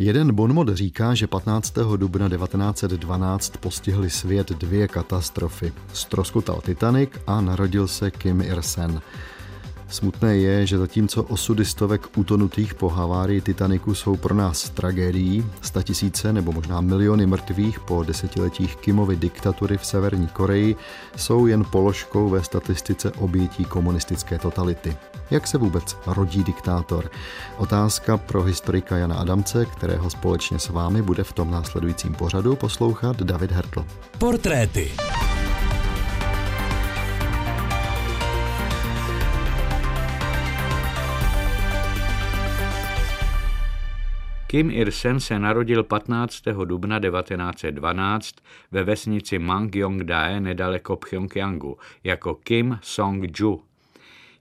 Jeden bonmot říká, že 15. dubna 1912 postihly svět dvě katastrofy. Stroskotal Titanic a narodil se Kim Ir-sen. Smutné je, že zatímco osudy stovek utonutých po havárii Titaniku jsou pro nás tragédií, tisíce nebo možná miliony mrtvých po desetiletích Kimovy diktatury v Severní Koreji jsou jen položkou ve statistice obětí komunistické totality. Jak se vůbec rodí diktátor? Otázka pro historika Jana Adamce, kterého společně s vámi bude v tom následujícím pořadu poslouchat David Hertl. Portréty. Kim Ir-sen se narodil 15. dubna 1912 ve vesnici Mangyongdae nedaleko Pyongyangu jako Kim Song-ju.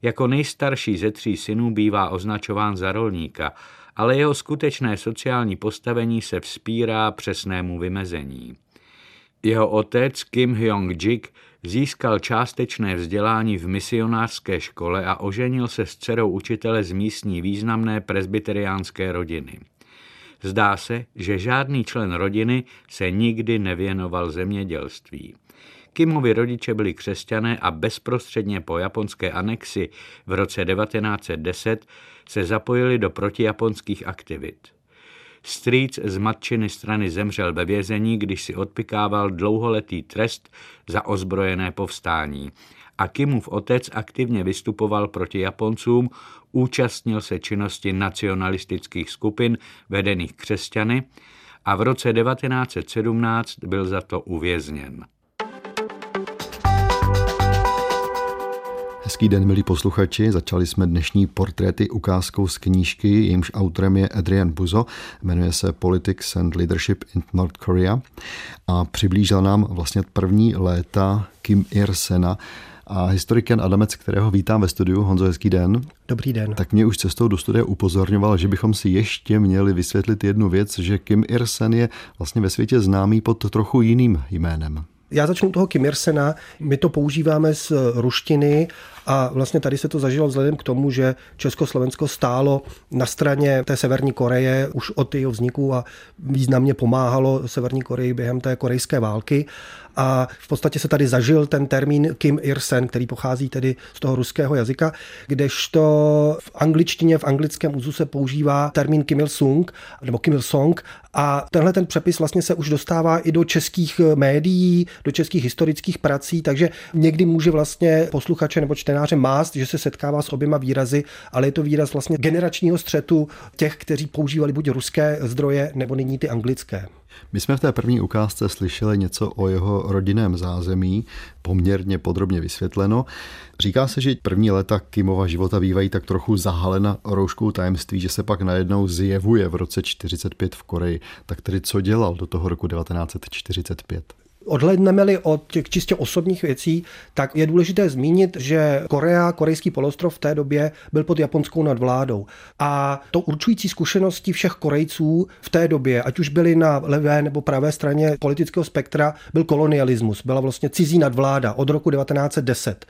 Jako nejstarší ze tří synů bývá označován za rolníka, ale jeho skutečné sociální postavení se vzpírá přesnému vymezení. Jeho otec Kim Hyong-jik získal částečné vzdělání v misionářské škole a oženil se s dcerou učitele z místní významné presbyteriánské rodiny. Zdá se, že žádný člen rodiny se nikdy nevěnoval zemědělství. Kimovi rodiče byli křesťané a bezprostředně po japonské anexi v roce 1910 se zapojili do protijaponských aktivit. Strýc z matčiny strany zemřel ve vězení, když si odpikával dlouholetý trest za ozbrojené povstání a Kimův otec aktivně vystupoval proti Japoncům, účastnil se činnosti nacionalistických skupin vedených křesťany a v roce 1917 byl za to uvězněn. Hezký den, milí posluchači. Začali jsme dnešní portréty ukázkou z knížky, jejímž autorem je Adrian Buzo, jmenuje se Politics and Leadership in North Korea a přiblížil nám vlastně první léta Kim Ir-sena, a historik Jan Adamec, kterého vítám ve studiu. Honzo, hezký den. Dobrý den. Tak mě už cestou do studia upozorňoval, že bychom si ještě měli vysvětlit jednu věc, že Kim Ir-sen je vlastně ve světě známý pod trochu jiným jménem. Já začnu toho Kim Ir-sena. My to používáme z ruštiny a vlastně tady se to zažilo vzhledem k tomu, že Československo stálo na straně té Severní Koreje už od jeho vzniku a významně pomáhalo Severní Koreji během té korejské války a v podstatě se tady zažil ten termín Kim Ir-sen, který pochází tedy z toho ruského jazyka, kdežto v angličtině, v anglickém úzu se používá termín Kim Il-sung nebo Kim Il-song a tenhle ten přepis vlastně se už dostává i do českých médií, do českých historických prací, takže někdy může vlastně posluchače nebo čtenáře mást, že se setkává s oběma výrazy, ale je to výraz vlastně generačního střetu těch, kteří používali buď ruské zdroje nebo nyní ty anglické. My jsme v té první ukázce slyšeli něco o jeho rodinném zázemí, poměrně podrobně vysvětleno. Říká se, že první léta Kimova života bývají tak trochu zahalena rouškou tajemství, že se pak najednou zjevuje v roce 45 v Koreji. Tak tedy co dělal do toho roku 1945? Odhledneme-li od těch čistě osobních věcí, tak je důležité zmínit, že Korea, korejský polostrov v té době byl pod japonskou nadvládou. A to určující zkušenosti všech Korejců v té době, ať už byli na levé nebo pravé straně politického spektra, byl kolonialismus, byla vlastně cizí nadvláda od roku 1910.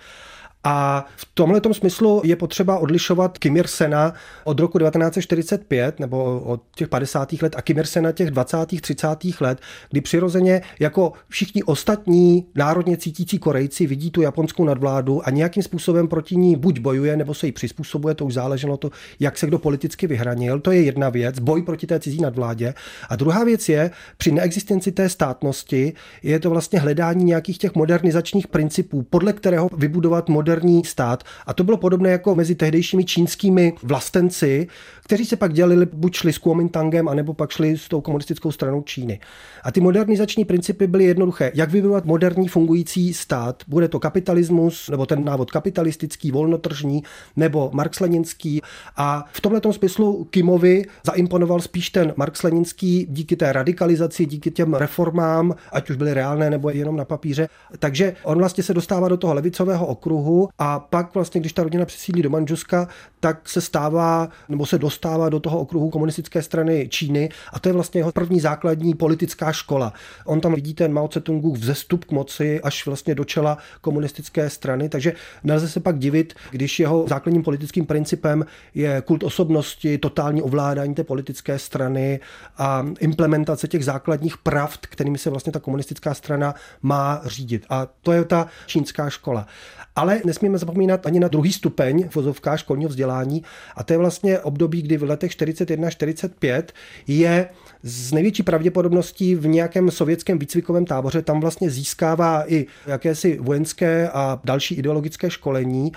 A v tomhle smyslu je potřeba odlišovat Kim Ir-sena od roku 1945 nebo od těch 50. let a Kim Ir-sena těch 20. 30. let, kdy přirozeně jako všichni ostatní národně cítící Korejci vidí tu japonskou nadvládu a nějakým způsobem proti ní buď bojuje, nebo se jí přizpůsobuje, to už záleželo to, jak se kdo politicky vyhranil. To je jedna věc, boj proti té cizí nadvládě. A druhá věc je, při neexistenci té státnosti je to vlastně hledání nějakých těch modernizačních principů, podle kterého vybudovat moderní moderní stát. A to bylo podobné jako mezi tehdejšími čínskými vlastenci, kteří se pak dělili, buď šli s Kuomintangem, anebo pak šli s tou komunistickou stranou Číny. A ty modernizační principy byly jednoduché. Jak vybudovat moderní fungující stát? Bude to kapitalismus, nebo ten návod kapitalistický, volnotržní, nebo marx-leninský. A v tomto smyslu Kimovi zaimponoval spíš ten marx-leninský díky té radikalizaci, díky těm reformám, ať už byly reálné nebo jenom na papíře. Takže on vlastně se dostává do toho levicového okruhu A pak vlastně, když ta rodina přesídlí do Manžuska, tak se stává nebo se dostává do toho okruhu komunistické strany Číny a to je vlastně jeho první základní politická škola. On tam vidí ten Mao Tse-tungův vzestup k moci až vlastně do čela komunistické strany, takže nelze se pak divit, když jeho základním politickým principem je kult osobnosti, totální ovládání té politické strany a implementace těch základních pravd, kterými se vlastně ta komunistická strana má řídit. A to je ta čínská škola. Ale nesmíme zapomínat ani na druhý stupeň vozovká školního vzdělání a to je vlastně období, kdy v letech 41-45 je z největší pravděpodobností v nějakém sovětském výcvikovém táboře. Tam vlastně získává i jakési vojenské a další ideologické školení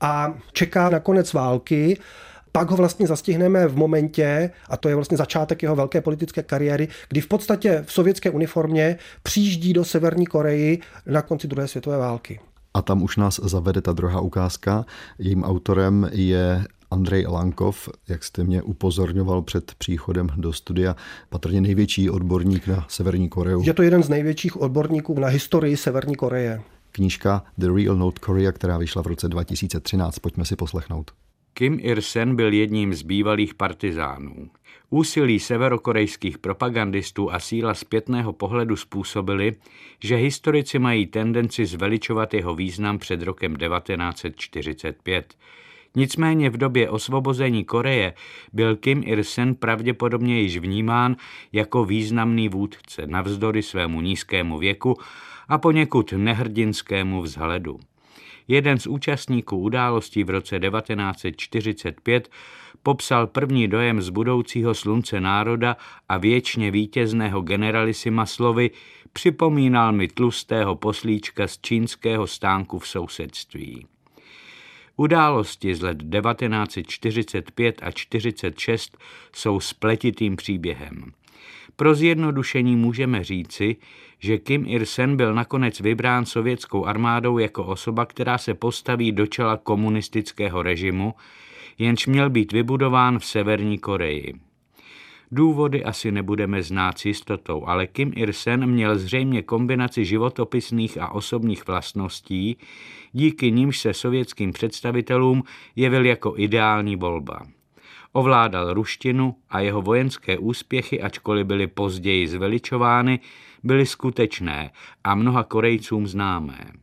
a čeká na konec války pak ho vlastně zastihneme v momentě, a to je vlastně začátek jeho velké politické kariéry, kdy v podstatě v sovětské uniformě přijíždí do Severní Koreji na konci druhé světové války. A tam už nás zavede ta druhá ukázka. Jejím autorem je Andrej Lankov, jak jste mě upozorňoval před příchodem do studia, patrně největší odborník na Severní Koreu. Je to jeden z největších odborníků na historii Severní Koreje. Knížka The Real Note Korea, která vyšla v roce 2013. Pojďme si poslechnout. Kim Il-sen byl jedním z bývalých partizánů. Úsilí severokorejských propagandistů a síla zpětného pohledu způsobili, že historici mají tendenci zveličovat jeho význam před rokem 1945. Nicméně v době osvobození Koreje byl Kim Il-sen pravděpodobně již vnímán jako významný vůdce navzdory svému nízkému věku a poněkud nehrdinskému vzhledu. Jeden z účastníků událostí v roce 1945 popsal první dojem z budoucího slunce národa a věčně vítězného generalisima slovy připomínal mi tlustého poslíčka z čínského stánku v sousedství. Události z let 1945 a 46 jsou spletitým příběhem. Pro zjednodušení můžeme říci, že Kim Ir-sen byl nakonec vybrán sovětskou armádou jako osoba, která se postaví do čela komunistického režimu, jenž měl být vybudován v Severní Koreji. Důvody asi nebudeme znát s jistotou, ale Kim Ir-sen měl zřejmě kombinaci životopisných a osobních vlastností, díky nímž se sovětským představitelům jevil jako ideální volba. Ovládal ruštinu a jeho vojenské úspěchy, ačkoliv byly později zveličovány, byly skutečné a mnoha Korejcům známé.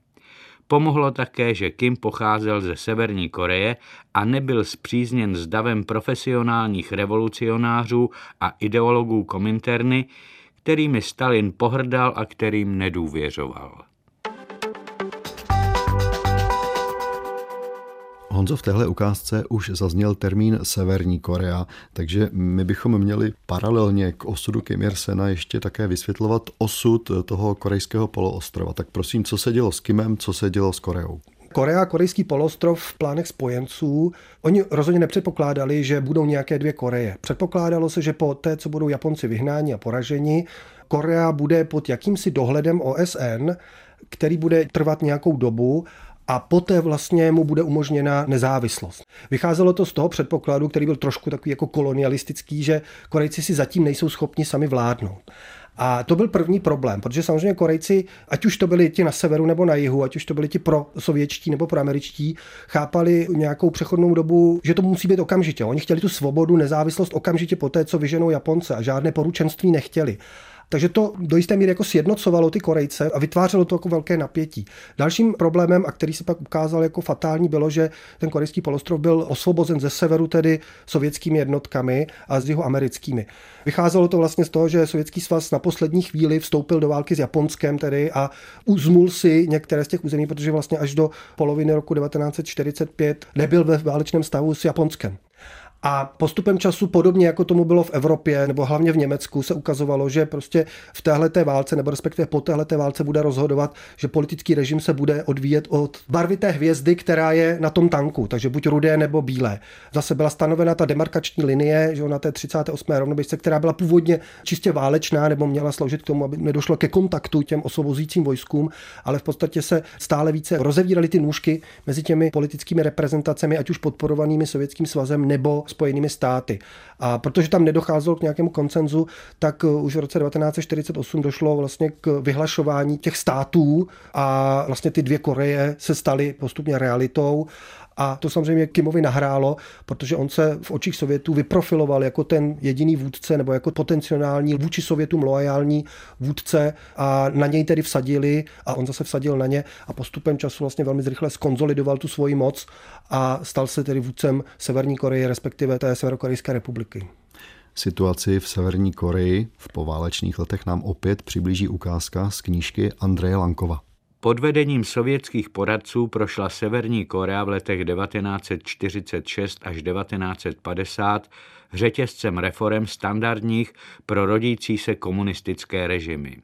Pomohlo také, že Kim pocházel ze Severní Koreje a nebyl zpřízněn s davem profesionálních revolucionářů a ideologů Kominterny, kterými Stalin pohrdal a kterým nedůvěřoval. Honzo, v téhle ukázce už zazněl termín Severní Korea, takže my bychom měli paralelně k osudu Kim Ir-sena ještě také vysvětlovat osud toho korejského poloostrova. Tak prosím, co se dělo s Kimem, co se dělo s Koreou? Korea, korejský polostrov v plánech spojenců, oni rozhodně nepředpokládali, že budou nějaké dvě Koreje. Předpokládalo se, že po té, co budou Japonci vyhnáni a poraženi, Korea bude pod jakýmsi dohledem OSN, který bude trvat nějakou dobu a poté vlastně mu bude umožněna nezávislost. Vycházelo to z toho předpokladu, který byl trošku takový jako kolonialistický, že Korejci si zatím nejsou schopni sami vládnout. A to byl první problém, protože samozřejmě Korejci, ať už to byli ti na severu nebo na jihu, ať už to byli ti pro sovětští nebo pro američtí, chápali nějakou přechodnou dobu, že to musí být okamžitě. Oni chtěli tu svobodu, nezávislost okamžitě po té, co vyženou Japonce a žádné poručenství nechtěli. Takže to do jisté míry jako sjednocovalo ty Korejce a vytvářelo to jako velké napětí. Dalším problémem, a který se pak ukázal jako fatální, bylo, že ten korejský polostrov byl osvobozen ze severu tedy sovětskými jednotkami a z jihu americkými. Vycházelo to vlastně z toho, že Sovětský svaz na poslední chvíli vstoupil do války s Japonskem tedy a uzmul si některé z těch území, protože vlastně až do poloviny roku 1945 nebyl ve válečném stavu s Japonskem. A postupem času, podobně jako tomu bylo v Evropě nebo hlavně v Německu, se ukazovalo, že prostě v téhle válce nebo respektive po téhle válce bude rozhodovat, že politický režim se bude odvíjet od barvy té hvězdy, která je na tom tanku, takže buď rudé nebo bílé. Zase byla stanovena ta demarkační linie že na té 38. rovnoběžce, která byla původně čistě válečná nebo měla sloužit k tomu, aby nedošlo ke kontaktu těm osvobozujícím vojskům, ale v podstatě se stále více rozevíraly ty nůžky mezi těmi politickými reprezentacemi, ať už podporovanými Sovětským svazem nebo Spojenými státy. A protože tam nedocházelo k nějakému koncenzu, tak už v roce 1948 došlo vlastně k vyhlašování těch států a vlastně ty dvě Koreje se staly postupně realitou a to samozřejmě Kimovi nahrálo, protože on se v očích Sovětů vyprofiloval jako ten jediný vůdce nebo jako potenciální vůči Sovětům loajální vůdce a na něj tedy vsadili a on zase vsadil na ně a postupem času vlastně velmi zrychle skonzolidoval tu svoji moc a stal se tedy vůdcem Severní Koreje, respektive té Severokorejské republiky. Situaci v Severní Koreji v poválečných letech nám opět přiblíží ukázka z knížky Andreje Lankova. Pod vedením sovětských poradců prošla Severní Korea v letech 1946 až 1950 řetězcem reform standardních pro rodící se komunistické režimy.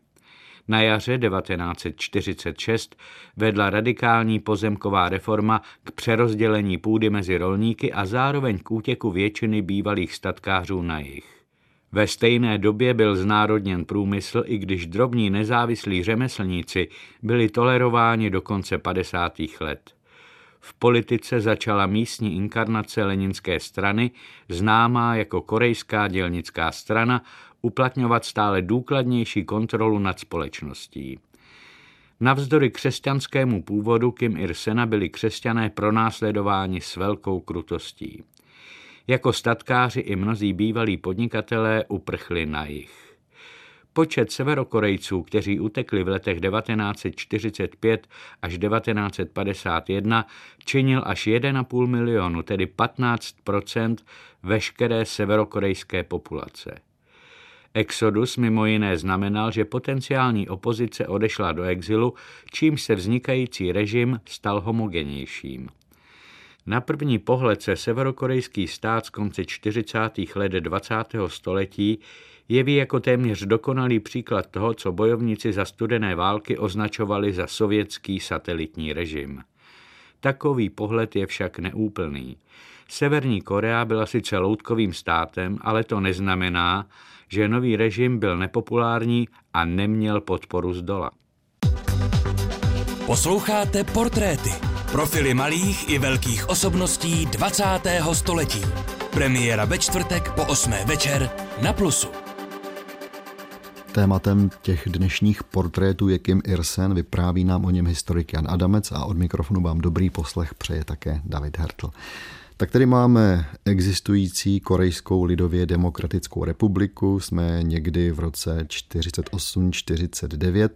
Na jaře 1946 vedla radikální pozemková reforma k přerozdělení půdy mezi rolníky a zároveň k útěku většiny bývalých statkářů na jich. Ve stejné době byl znárodněn průmysl, i když drobní nezávislí řemeslníci byli tolerováni do konce 50. let. V politice začala místní inkarnace leninské strany, známá jako Korejská dělnická strana, uplatňovat stále důkladnější kontrolu nad společností. Navzdory křesťanskému původu Kim Ir-sena byli křesťané pronásledováni s velkou krutostí. Jako statkáři i mnozí bývalí podnikatelé uprchli na jich. Počet severokorejců, kteří utekli v letech 1945 až 1951, činil až 1,5 milionu, tedy 15% veškeré severokorejské populace. Exodus mimo jiné znamenal, že potenciální opozice odešla do exilu, čímž se vznikající režim stal homogenějším. Na první pohled se severokorejský stát z konce 40. let 20. století jeví jako téměř dokonalý příklad toho, co bojovníci za studené války označovali za sovětský satelitní režim. Takový pohled je však neúplný. Severní Korea byla sice loutkovým státem, ale to neznamená, že nový režim byl nepopulární a neměl podporu z dola. Posloucháte portréty. Profily malých i velkých osobností 20. století. Premiéra ve čtvrtek po 8. večer na Plusu. Tématem těch dnešních portrétů je Kim Irsen, vypráví nám o něm historik Jan Adamec a od mikrofonu vám dobrý poslech přeje také David Hertl. Tak tady máme existující Korejskou lidově demokratickou republiku, jsme někdy v roce 48-49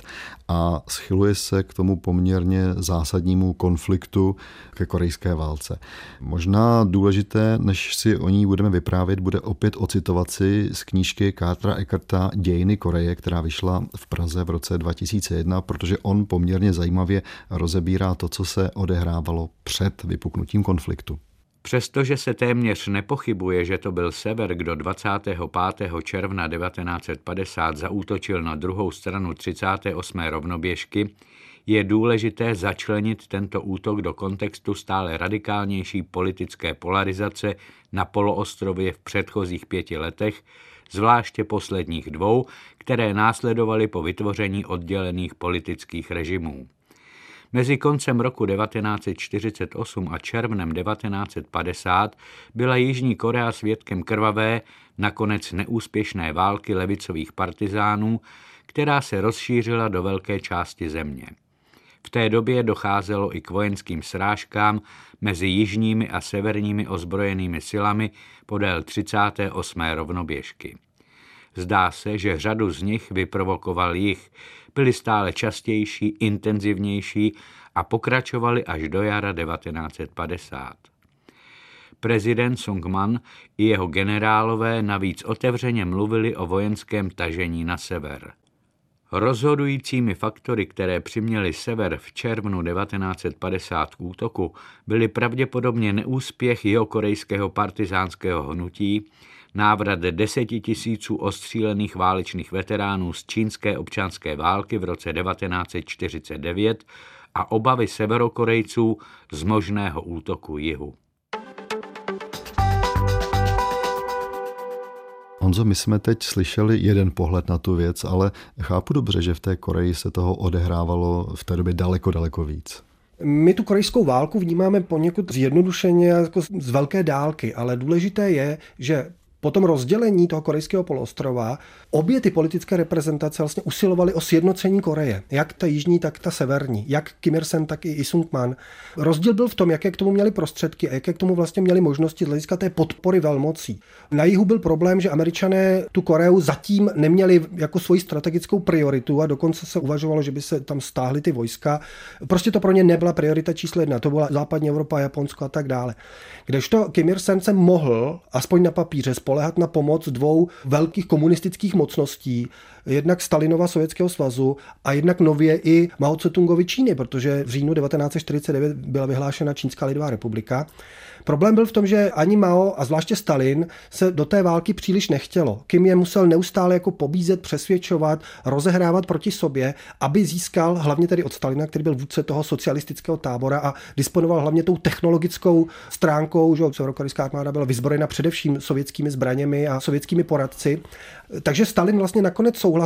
a schyluje se k tomu poměrně zásadnímu konfliktu ke korejské válce. Možná důležité, než si o ní budeme vyprávět, bude opět ocitovat si z knížky Kátra Eckarta Dějiny Koreje, která vyšla v Praze v roce 2001, protože on poměrně zajímavě rozebírá to, co se odehrávalo před vypuknutím konfliktu. Přestože se téměř nepochybuje, že to byl Sever, kdo 25. června 1950 zaútočil na druhou stranu 38. rovnoběžky, je důležité začlenit tento útok do kontextu stále radikálnější politické polarizace na poloostrově v předchozích pěti letech, zvláště posledních dvou, které následovaly po vytvoření oddělených politických režimů. Mezi koncem roku 1948 a červnem 1950 byla Jižní Korea svědkem krvavé, nakonec neúspěšné války levicových partizánů, která se rozšířila do velké části země. V té době docházelo i k vojenským srážkám mezi jižními a severními ozbrojenými silami podél 38. rovnoběžky. Zdá se, že řadu z nich vyprovokoval jich, byly stále častější, intenzivnější a pokračovaly až do jara 1950. Prezident Sungman i jeho generálové navíc otevřeně mluvili o vojenském tažení na sever. Rozhodujícími faktory, které přiměly sever v červnu 1950 k útoku, byly pravděpodobně neúspěch jeho korejského partizánského hnutí, návrat deseti tisíců ostřílených válečných veteránů z čínské občanské války v roce 1949 a obavy severokorejců z možného útoku jihu. Honzo, my jsme teď slyšeli jeden pohled na tu věc, ale chápu dobře, že v té Koreji se toho odehrávalo v té době daleko, daleko víc. My tu korejskou válku vnímáme poněkud zjednodušeně jako z velké dálky, ale důležité je, že po tom rozdělení toho korejského poloostrova obě ty politické reprezentace vlastně usilovaly o sjednocení Koreje. Jak ta jižní, tak ta severní. Jak Kim Il-sen, tak i Isung Man. Rozdíl byl v tom, jaké k tomu měli prostředky a jaké k tomu vlastně měli možnosti z hlediska té podpory velmocí. Na jihu byl problém, že američané tu Koreu zatím neměli jako svoji strategickou prioritu a dokonce se uvažovalo, že by se tam stáhly ty vojska. Prostě to pro ně nebyla priorita číslo jedna. To byla západní Evropa, Japonsko a tak dále. Kdežto Kim Il-sen se mohl, aspoň na papíře, spolehat na pomoc dvou velkých komunistických mocností, jednak Stalinova Sovětského svazu a jednak nově i Mao Tse-tungovi Číny, protože v říjnu 1949 byla vyhlášena Čínská lidová republika. Problém byl v tom, že ani Mao a zvláště Stalin se do té války příliš nechtělo. Kim je musel neustále jako pobízet, přesvědčovat, rozehrávat proti sobě, aby získal hlavně tedy od Stalina, který byl vůdce toho socialistického tábora a disponoval hlavně tou technologickou stránkou, že severokorejská armáda byla vyzbrojena především sovětskými zbraněmi a sovětskými poradci. Takže Stalin vlastně nakonec souhlasil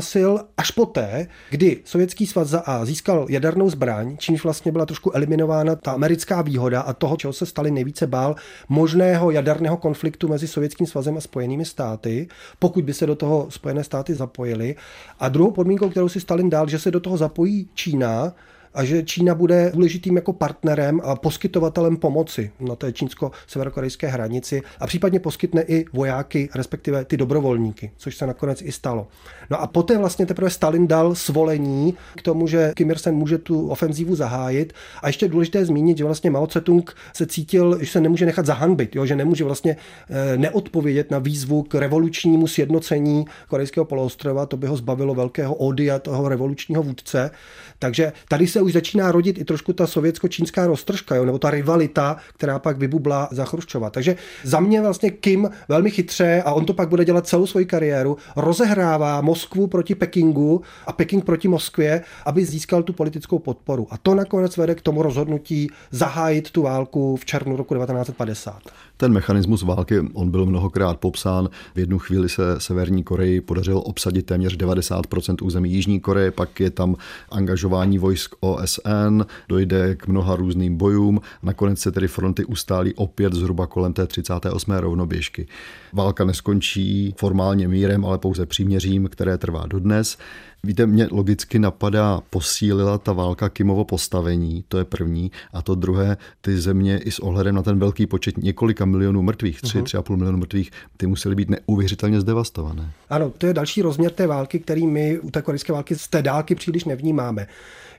až poté, kdy Sovětský svaz za A získal jadernou zbraň, čímž vlastně byla trošku eliminována ta americká výhoda a toho, čeho se Stalin nejvíce bál, možného jaderného konfliktu mezi Sovětským svazem a Spojenými státy, pokud by se do toho Spojené státy zapojily. A druhou podmínkou, kterou si Stalin dal, že se do toho zapojí Čína, a že Čína bude důležitým jako partnerem a poskytovatelem pomoci na té čínsko-severokorejské hranici a případně poskytne i vojáky, respektive ty dobrovolníky, což se nakonec i stalo. No a poté vlastně teprve Stalin dal svolení k tomu, že Kim Il-sen může tu ofenzívu zahájit. A ještě důležité zmínit, že vlastně Mao Tse-tung se cítil, že se nemůže nechat zahanbit, jo? že nemůže vlastně eh, neodpovědět na výzvu k revolučnímu sjednocení korejského poloostrova, to by ho zbavilo velkého odia toho revolučního vůdce. Takže tady se už začíná rodit i trošku ta sovětsko-čínská roztržka, jo? nebo ta rivalita, která pak vybubla za Chruščova. Takže za mě vlastně Kim velmi chytře, a on to pak bude dělat celou svoji kariéru, rozehrává Moskvu proti Pekingu a Peking proti Moskvě, aby získal tu politickou podporu. A to nakonec vede k tomu rozhodnutí zahájit tu válku v červnu roku 1950. Ten mechanismus války, on byl mnohokrát popsán. V jednu chvíli se Severní Koreji podařilo obsadit téměř 90% území Jižní Koreje, pak je tam angažování vojsk OSN, dojde k mnoha různým bojům, nakonec se tedy fronty ustálí opět zhruba kolem té 38. rovnoběžky. Válka neskončí formálně mírem, ale pouze příměřím, které trvá dodnes. Víte, mě logicky napadá, posílila ta válka Kimovo postavení, to je první, a to druhé, ty země i s ohledem na ten velký počet několika milionů mrtvých, tři, uh-huh. tři a půl milionu mrtvých, ty musely být neuvěřitelně zdevastované. Ano, to je další rozměr té války, který my u té korejské války z té dálky příliš nevnímáme.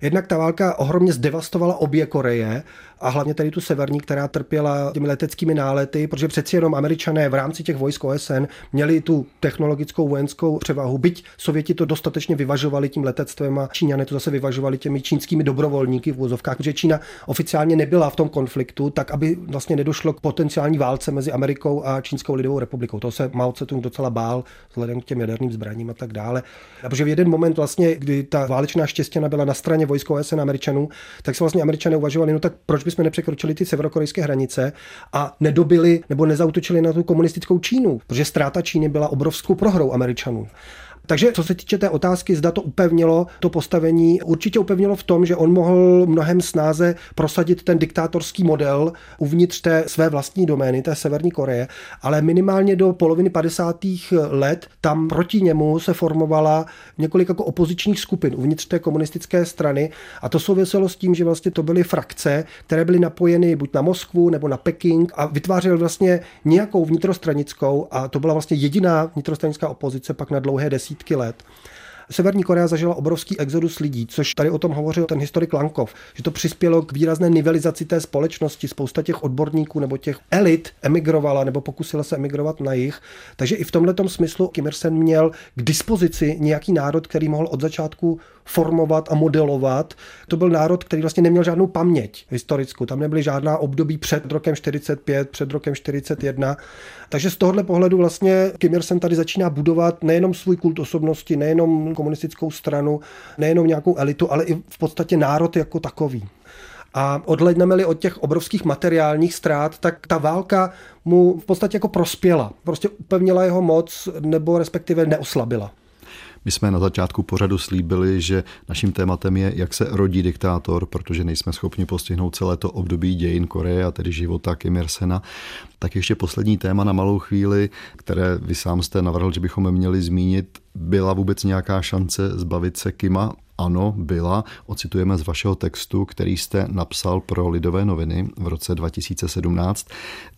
Jednak ta válka ohromně zdevastovala obě Koreje a hlavně tady tu severní, která trpěla těmi leteckými nálety, protože přeci jenom američané v rámci těch vojsk OSN měli tu technologickou vojenskou převahu. Byť Sověti to dostatečně vyvažovali tím letectvem a Číňané to zase vyvažovali těmi čínskými dobrovolníky v vozovkách, protože Čína oficiálně nebyla v tom konfliktu, tak aby vlastně nedošlo k potenciální válce mezi Amerikou a Čínskou lidovou republikou. To se Mao Tse-tung docela bál vzhledem k těm jaderným zbraním a tak dále. A protože v jeden moment vlastně, kdy ta válečná štěstěna byla na straně vojsk OSN Američanů, tak se vlastně Američané uvažovali, no tak proč by jsme nepřekročili ty severokorejské hranice a nedobili nebo nezautočili na tu komunistickou Čínu, protože ztráta Číny byla obrovskou prohrou Američanů. Takže co se týče té otázky, zda to upevnilo to postavení, určitě upevnilo v tom, že on mohl mnohem snáze prosadit ten diktátorský model uvnitř té své vlastní domény, té Severní Koreje, ale minimálně do poloviny 50. let tam proti němu se formovala několik jako opozičních skupin uvnitř té komunistické strany a to souviselo s tím, že vlastně to byly frakce, které byly napojeny buď na Moskvu nebo na Peking a vytvářely vlastně nějakou vnitrostranickou a to byla vlastně jediná vnitrostranická opozice pak na dlouhé desítky desítky let. Severní Korea zažila obrovský exodus lidí, což tady o tom hovořil ten historik Lankov, že to přispělo k výrazné nivelizaci té společnosti. Spousta těch odborníků nebo těch elit emigrovala nebo pokusila se emigrovat na jich. Takže i v tomto smyslu Kim Il-sen měl k dispozici nějaký národ, který mohl od začátku formovat a modelovat. To byl národ, který vlastně neměl žádnou paměť historickou. Tam nebyly žádná období před rokem 45, před rokem 41. Takže z tohohle pohledu vlastně Kim Il-sen tady začíná budovat nejenom svůj kult osobnosti, nejenom komunistickou stranu, nejenom nějakou elitu, ale i v podstatě národ jako takový. A odhledneme-li od těch obrovských materiálních ztrát, tak ta válka mu v podstatě jako prospěla. Prostě upevnila jeho moc nebo respektive neoslabila. My jsme na začátku pořadu slíbili, že naším tématem je, jak se rodí diktátor, protože nejsme schopni postihnout celé to období dějin Koreje a tedy života Kim Il-sena. Tak ještě poslední téma na malou chvíli, které vy sám jste navrhl, že bychom měli zmínit. Byla vůbec nějaká šance zbavit se Kima ano, byla. Ocitujeme z vašeho textu, který jste napsal pro Lidové noviny v roce 2017.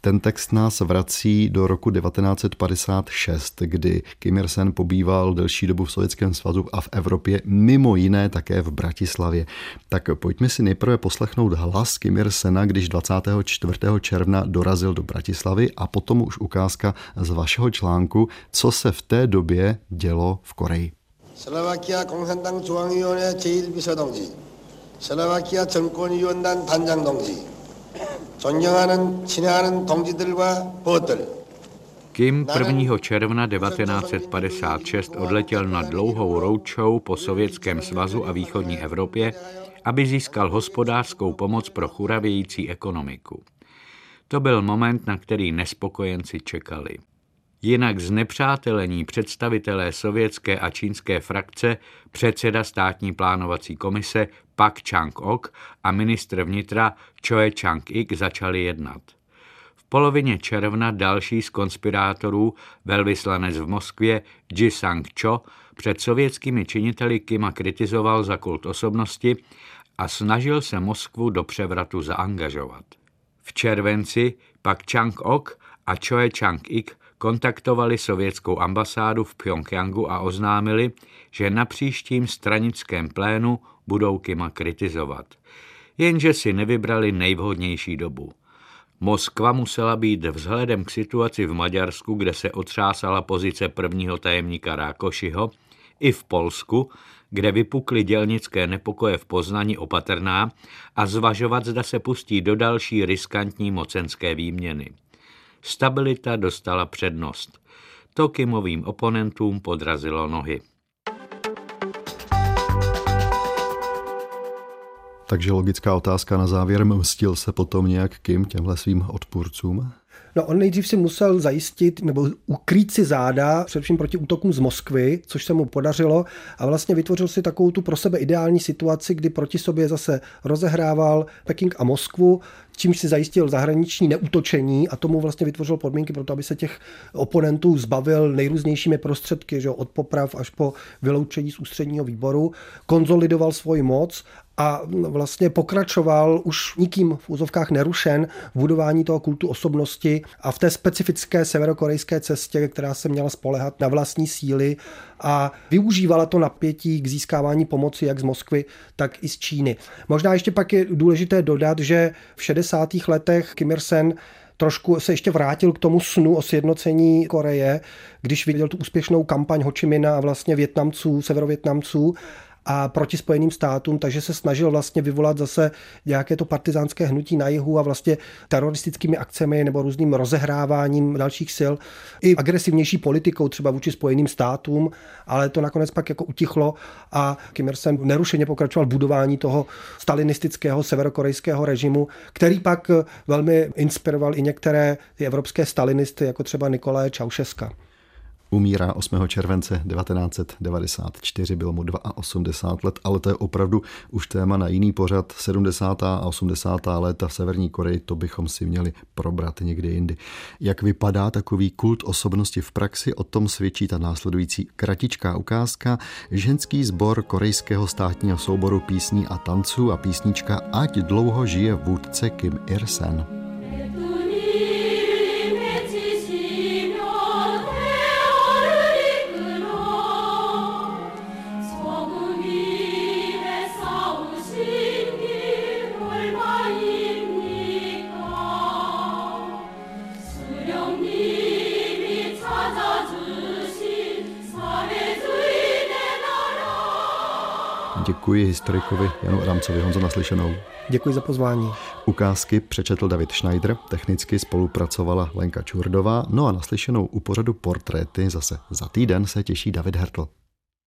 Ten text nás vrací do roku 1956, kdy Kim Il-sen pobýval delší dobu v Sovětském svazu a v Evropě, mimo jiné také v Bratislavě. Tak pojďme si nejprve poslechnout hlas Kim Il-sena, když 24. června dorazil do Bratislavy a potom už ukázka z vašeho článku, co se v té době dělo v Koreji. 슬로바키아 공산당 중앙위원회 제1비서동지, 슬로바키아 정권위원단 단장동지, 존경하는 친애하는 동지들과 벗들, Kim 1. června 1956 odletěl na dlouhou roadshow po Sovětském svazu a východní Evropě, aby získal hospodářskou pomoc pro churavějící ekonomiku. To byl moment, na který nespokojenci čekali. Jinak znepřátelení představitelé sovětské a čínské frakce, předseda státní plánovací komise Pak Chang-ok a ministr vnitra Choi Chang-ik začali jednat. V polovině června další z konspirátorů, velvyslanec v Moskvě Ji Sang-cho, před sovětskými činiteli Kima kritizoval za kult osobnosti a snažil se Moskvu do převratu zaangažovat. V červenci pak Chang-ok a Choi Chang-ik kontaktovali sovětskou ambasádu v Pyongyangu a oznámili, že na příštím stranickém plénu budou Kima kritizovat. Jenže si nevybrali nejvhodnější dobu. Moskva musela být vzhledem k situaci v Maďarsku, kde se otřásala pozice prvního tajemníka Rákošiho, i v Polsku, kde vypukly dělnické nepokoje v Poznani opatrná a zvažovat, zda se pustí do další riskantní mocenské výměny. Stabilita dostala přednost. To Kimovým oponentům podrazilo nohy. Takže logická otázka na závěr. Mstil se potom nějak Kim těmhle svým odpůrcům? No on nejdřív si musel zajistit nebo ukrýt si záda především proti útokům z Moskvy, což se mu podařilo. A vlastně vytvořil si takovou tu pro sebe ideální situaci, kdy proti sobě zase rozehrával Peking a Moskvu, čímž si zajistil zahraniční neútočení a tomu vlastně vytvořil podmínky pro to, aby se těch oponentů zbavil nejrůznějšími prostředky, že od poprav až po vyloučení z ústředního výboru, konzolidoval svoji moc a vlastně pokračoval už nikým v úzovkách nerušen v budování toho kultu osobnosti a v té specifické severokorejské cestě, která se měla spolehat na vlastní síly a využívala to napětí k získávání pomoci jak z Moskvy, tak i z Číny. Možná ještě pak je důležité dodat, že v 60. letech Kim Il-sen trošku se ještě vrátil k tomu snu o sjednocení Koreje, když viděl tu úspěšnou kampaň Ho Chi a vlastně Větnamců, severovětnamců a proti Spojeným státům, takže se snažil vlastně vyvolat zase nějaké to partizánské hnutí na jihu a vlastně teroristickými akcemi nebo různým rozehráváním dalších sil i agresivnější politikou třeba vůči Spojeným státům, ale to nakonec pak jako utichlo a Kim Il-sen nerušeně pokračoval budování toho stalinistického severokorejského režimu, který pak velmi inspiroval i některé ty evropské stalinisty, jako třeba Nikolaje Čaušeska. Umírá 8. července 1994, bylo mu 82 let, ale to je opravdu už téma na jiný pořad. 70. a 80. léta v Severní Koreji, to bychom si měli probrat někdy jindy. Jak vypadá takový kult osobnosti v praxi, o tom svědčí ta následující kratičká ukázka. Ženský sbor korejského státního souboru písní a tanců a písnička Ať dlouho žije vůdce Kim Ir-sen. Děkuji historikovi Janu Adamcovi. Honzo, naslyšenou. Děkuji za pozvání. Ukázky přečetl David Schneider, technicky spolupracovala Lenka Čurdová, no a naslyšenou u pořadu Portréty zase za týden se těší David Hertl.